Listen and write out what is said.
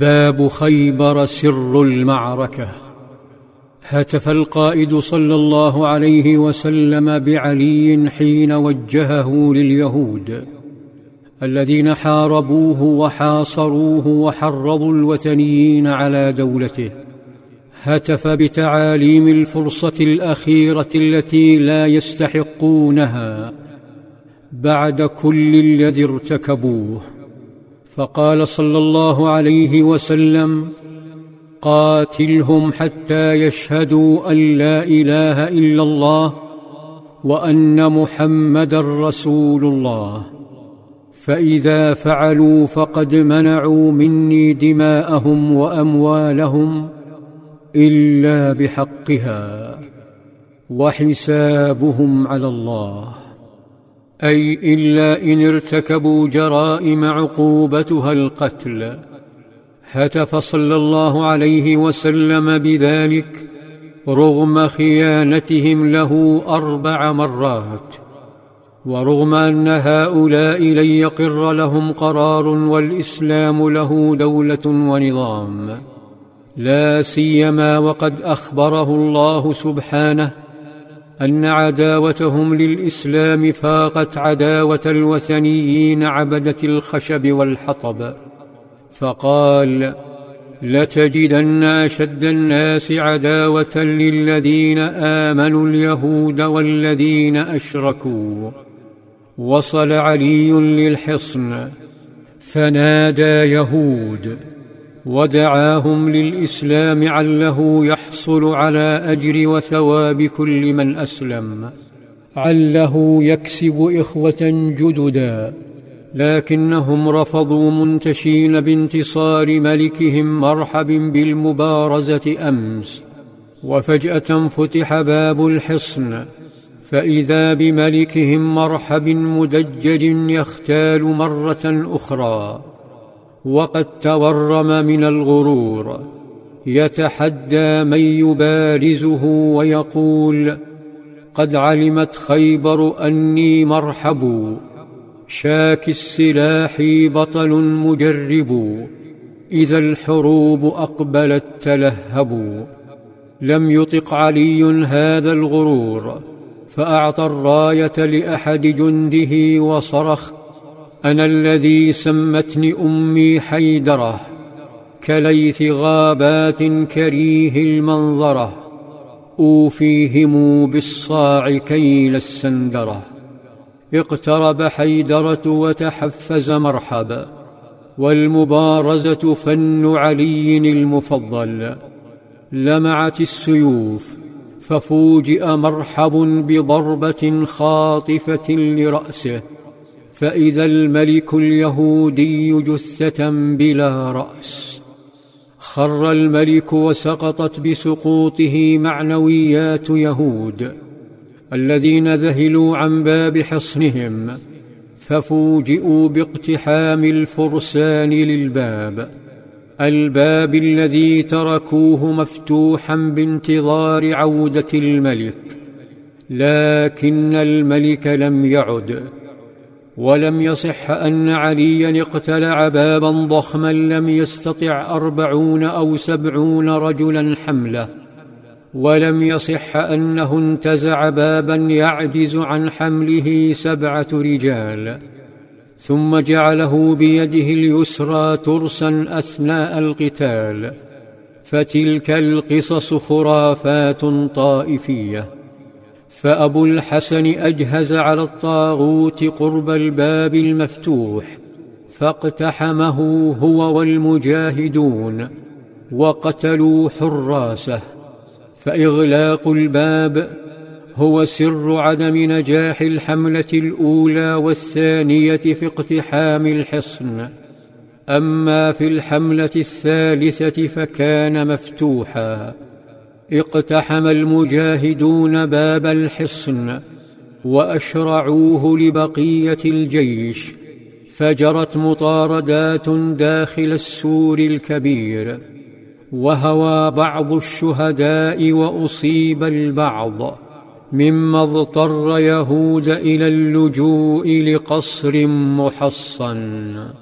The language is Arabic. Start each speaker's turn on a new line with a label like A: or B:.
A: باب خيبر سر المعركة. هتف القائد صلى الله عليه وسلم بعلي حين وجهه لليهود الذين حاربوه وحاصروه وحرضوا الوثنيين على دولته. هتف بتعاليم الفرصة الأخيرة التي لا يستحقونها بعد كل الذي ارتكبوه. فقال صلى الله عليه وسلم قاتلهم حتى يشهدوا أن لا إله إلا الله وأن محمدا رسول الله. فإذا فعلوا فقد منعوا مني دماءهم وأموالهم إلا بحقها وحسابهم على الله. أي إلا إن ارتكبوا جرائم عقوبتها القتل. هتف صلى الله عليه وسلم بذلك رغم خيانتهم له أربع مرات ورغم أن هؤلاء لن يقر لهم قرار والإسلام له دولة ونظام. لا سيما وقد أخبره الله سبحانه أن عداوتهم للإسلام فاقت عداوة الوثنيين عبدة الخشب والحطب فقال لتجدن أشد الناس عداوة للذين آمنوا اليهود والذين أشركوا وصل علي للحصن فنادى يهود ودعاهم للإسلام عله يحصل على أجر وثواب كل من أسلم عله يكسب إخوة جددا لكنهم رفضوا منتشين بانتصار ملكهم مرحب بالمبارزة أمس. وفجأة فتح باب الحصن فإذا بملكهم مرحب مدجج يختال مرة أخرى. وقد تورم من الغرور. يتحدى من يبارزه ويقول قد علمت خيبر أني مرحب. شاك السلاح بطل مجرب. إذا الحروب أقبلت تلهبوا لم يطق علي هذا الغرور. فأعطى الراية لأحد جنده وصرخ أنا الذي سمتني أمي حيدرة كليث غابات كريه المنظرة أوفيهم بالصاع كيل السندرة. اقترب حيدرة وتحفز مرحبا والمبارزة فن علي المفضل. لمعت السيوف ففوجئ مرحب بضربة خاطفة لرأسه. فإذا الملك اليهودي جثة بلا رأس خر الملك وسقطت بسقوطه معنويات يهود الذين ذهلوا عن باب حصنهم ففوجئوا باقتحام الفرسان للباب الباب الذي تركوه مفتوحا بانتظار عودة الملك لكن الملك لم يعد. ولم يصح أن عليا اقتلع بابا ضخما لم يستطع أربعون أو سبعون رجلا حمله. ولم يصح أنه انتزع بابا يعجز عن حمله سبعة رجال. ثم جعله بيده اليسرى ترسا أثناء القتال. فتلك القصص خرافات طائفية. فأبو الحسن أجهز على الطاغوت قرب الباب المفتوح فاقتحمه هو والمجاهدون وقتلوا حراسه فإغلاق الباب هو سر عدم نجاح الحملة الأولى والثانية في اقتحام الحصن. أما في الحملة الثالثة فكان مفتوحا. اقتحم المجاهدون باب الحصن وأشرعوه لبقية الجيش فجرت مطاردات داخل السور الكبير وهوى بعض الشهداء وأصيب البعض مما اضطر يهود إلى اللجوء لقصر محصن.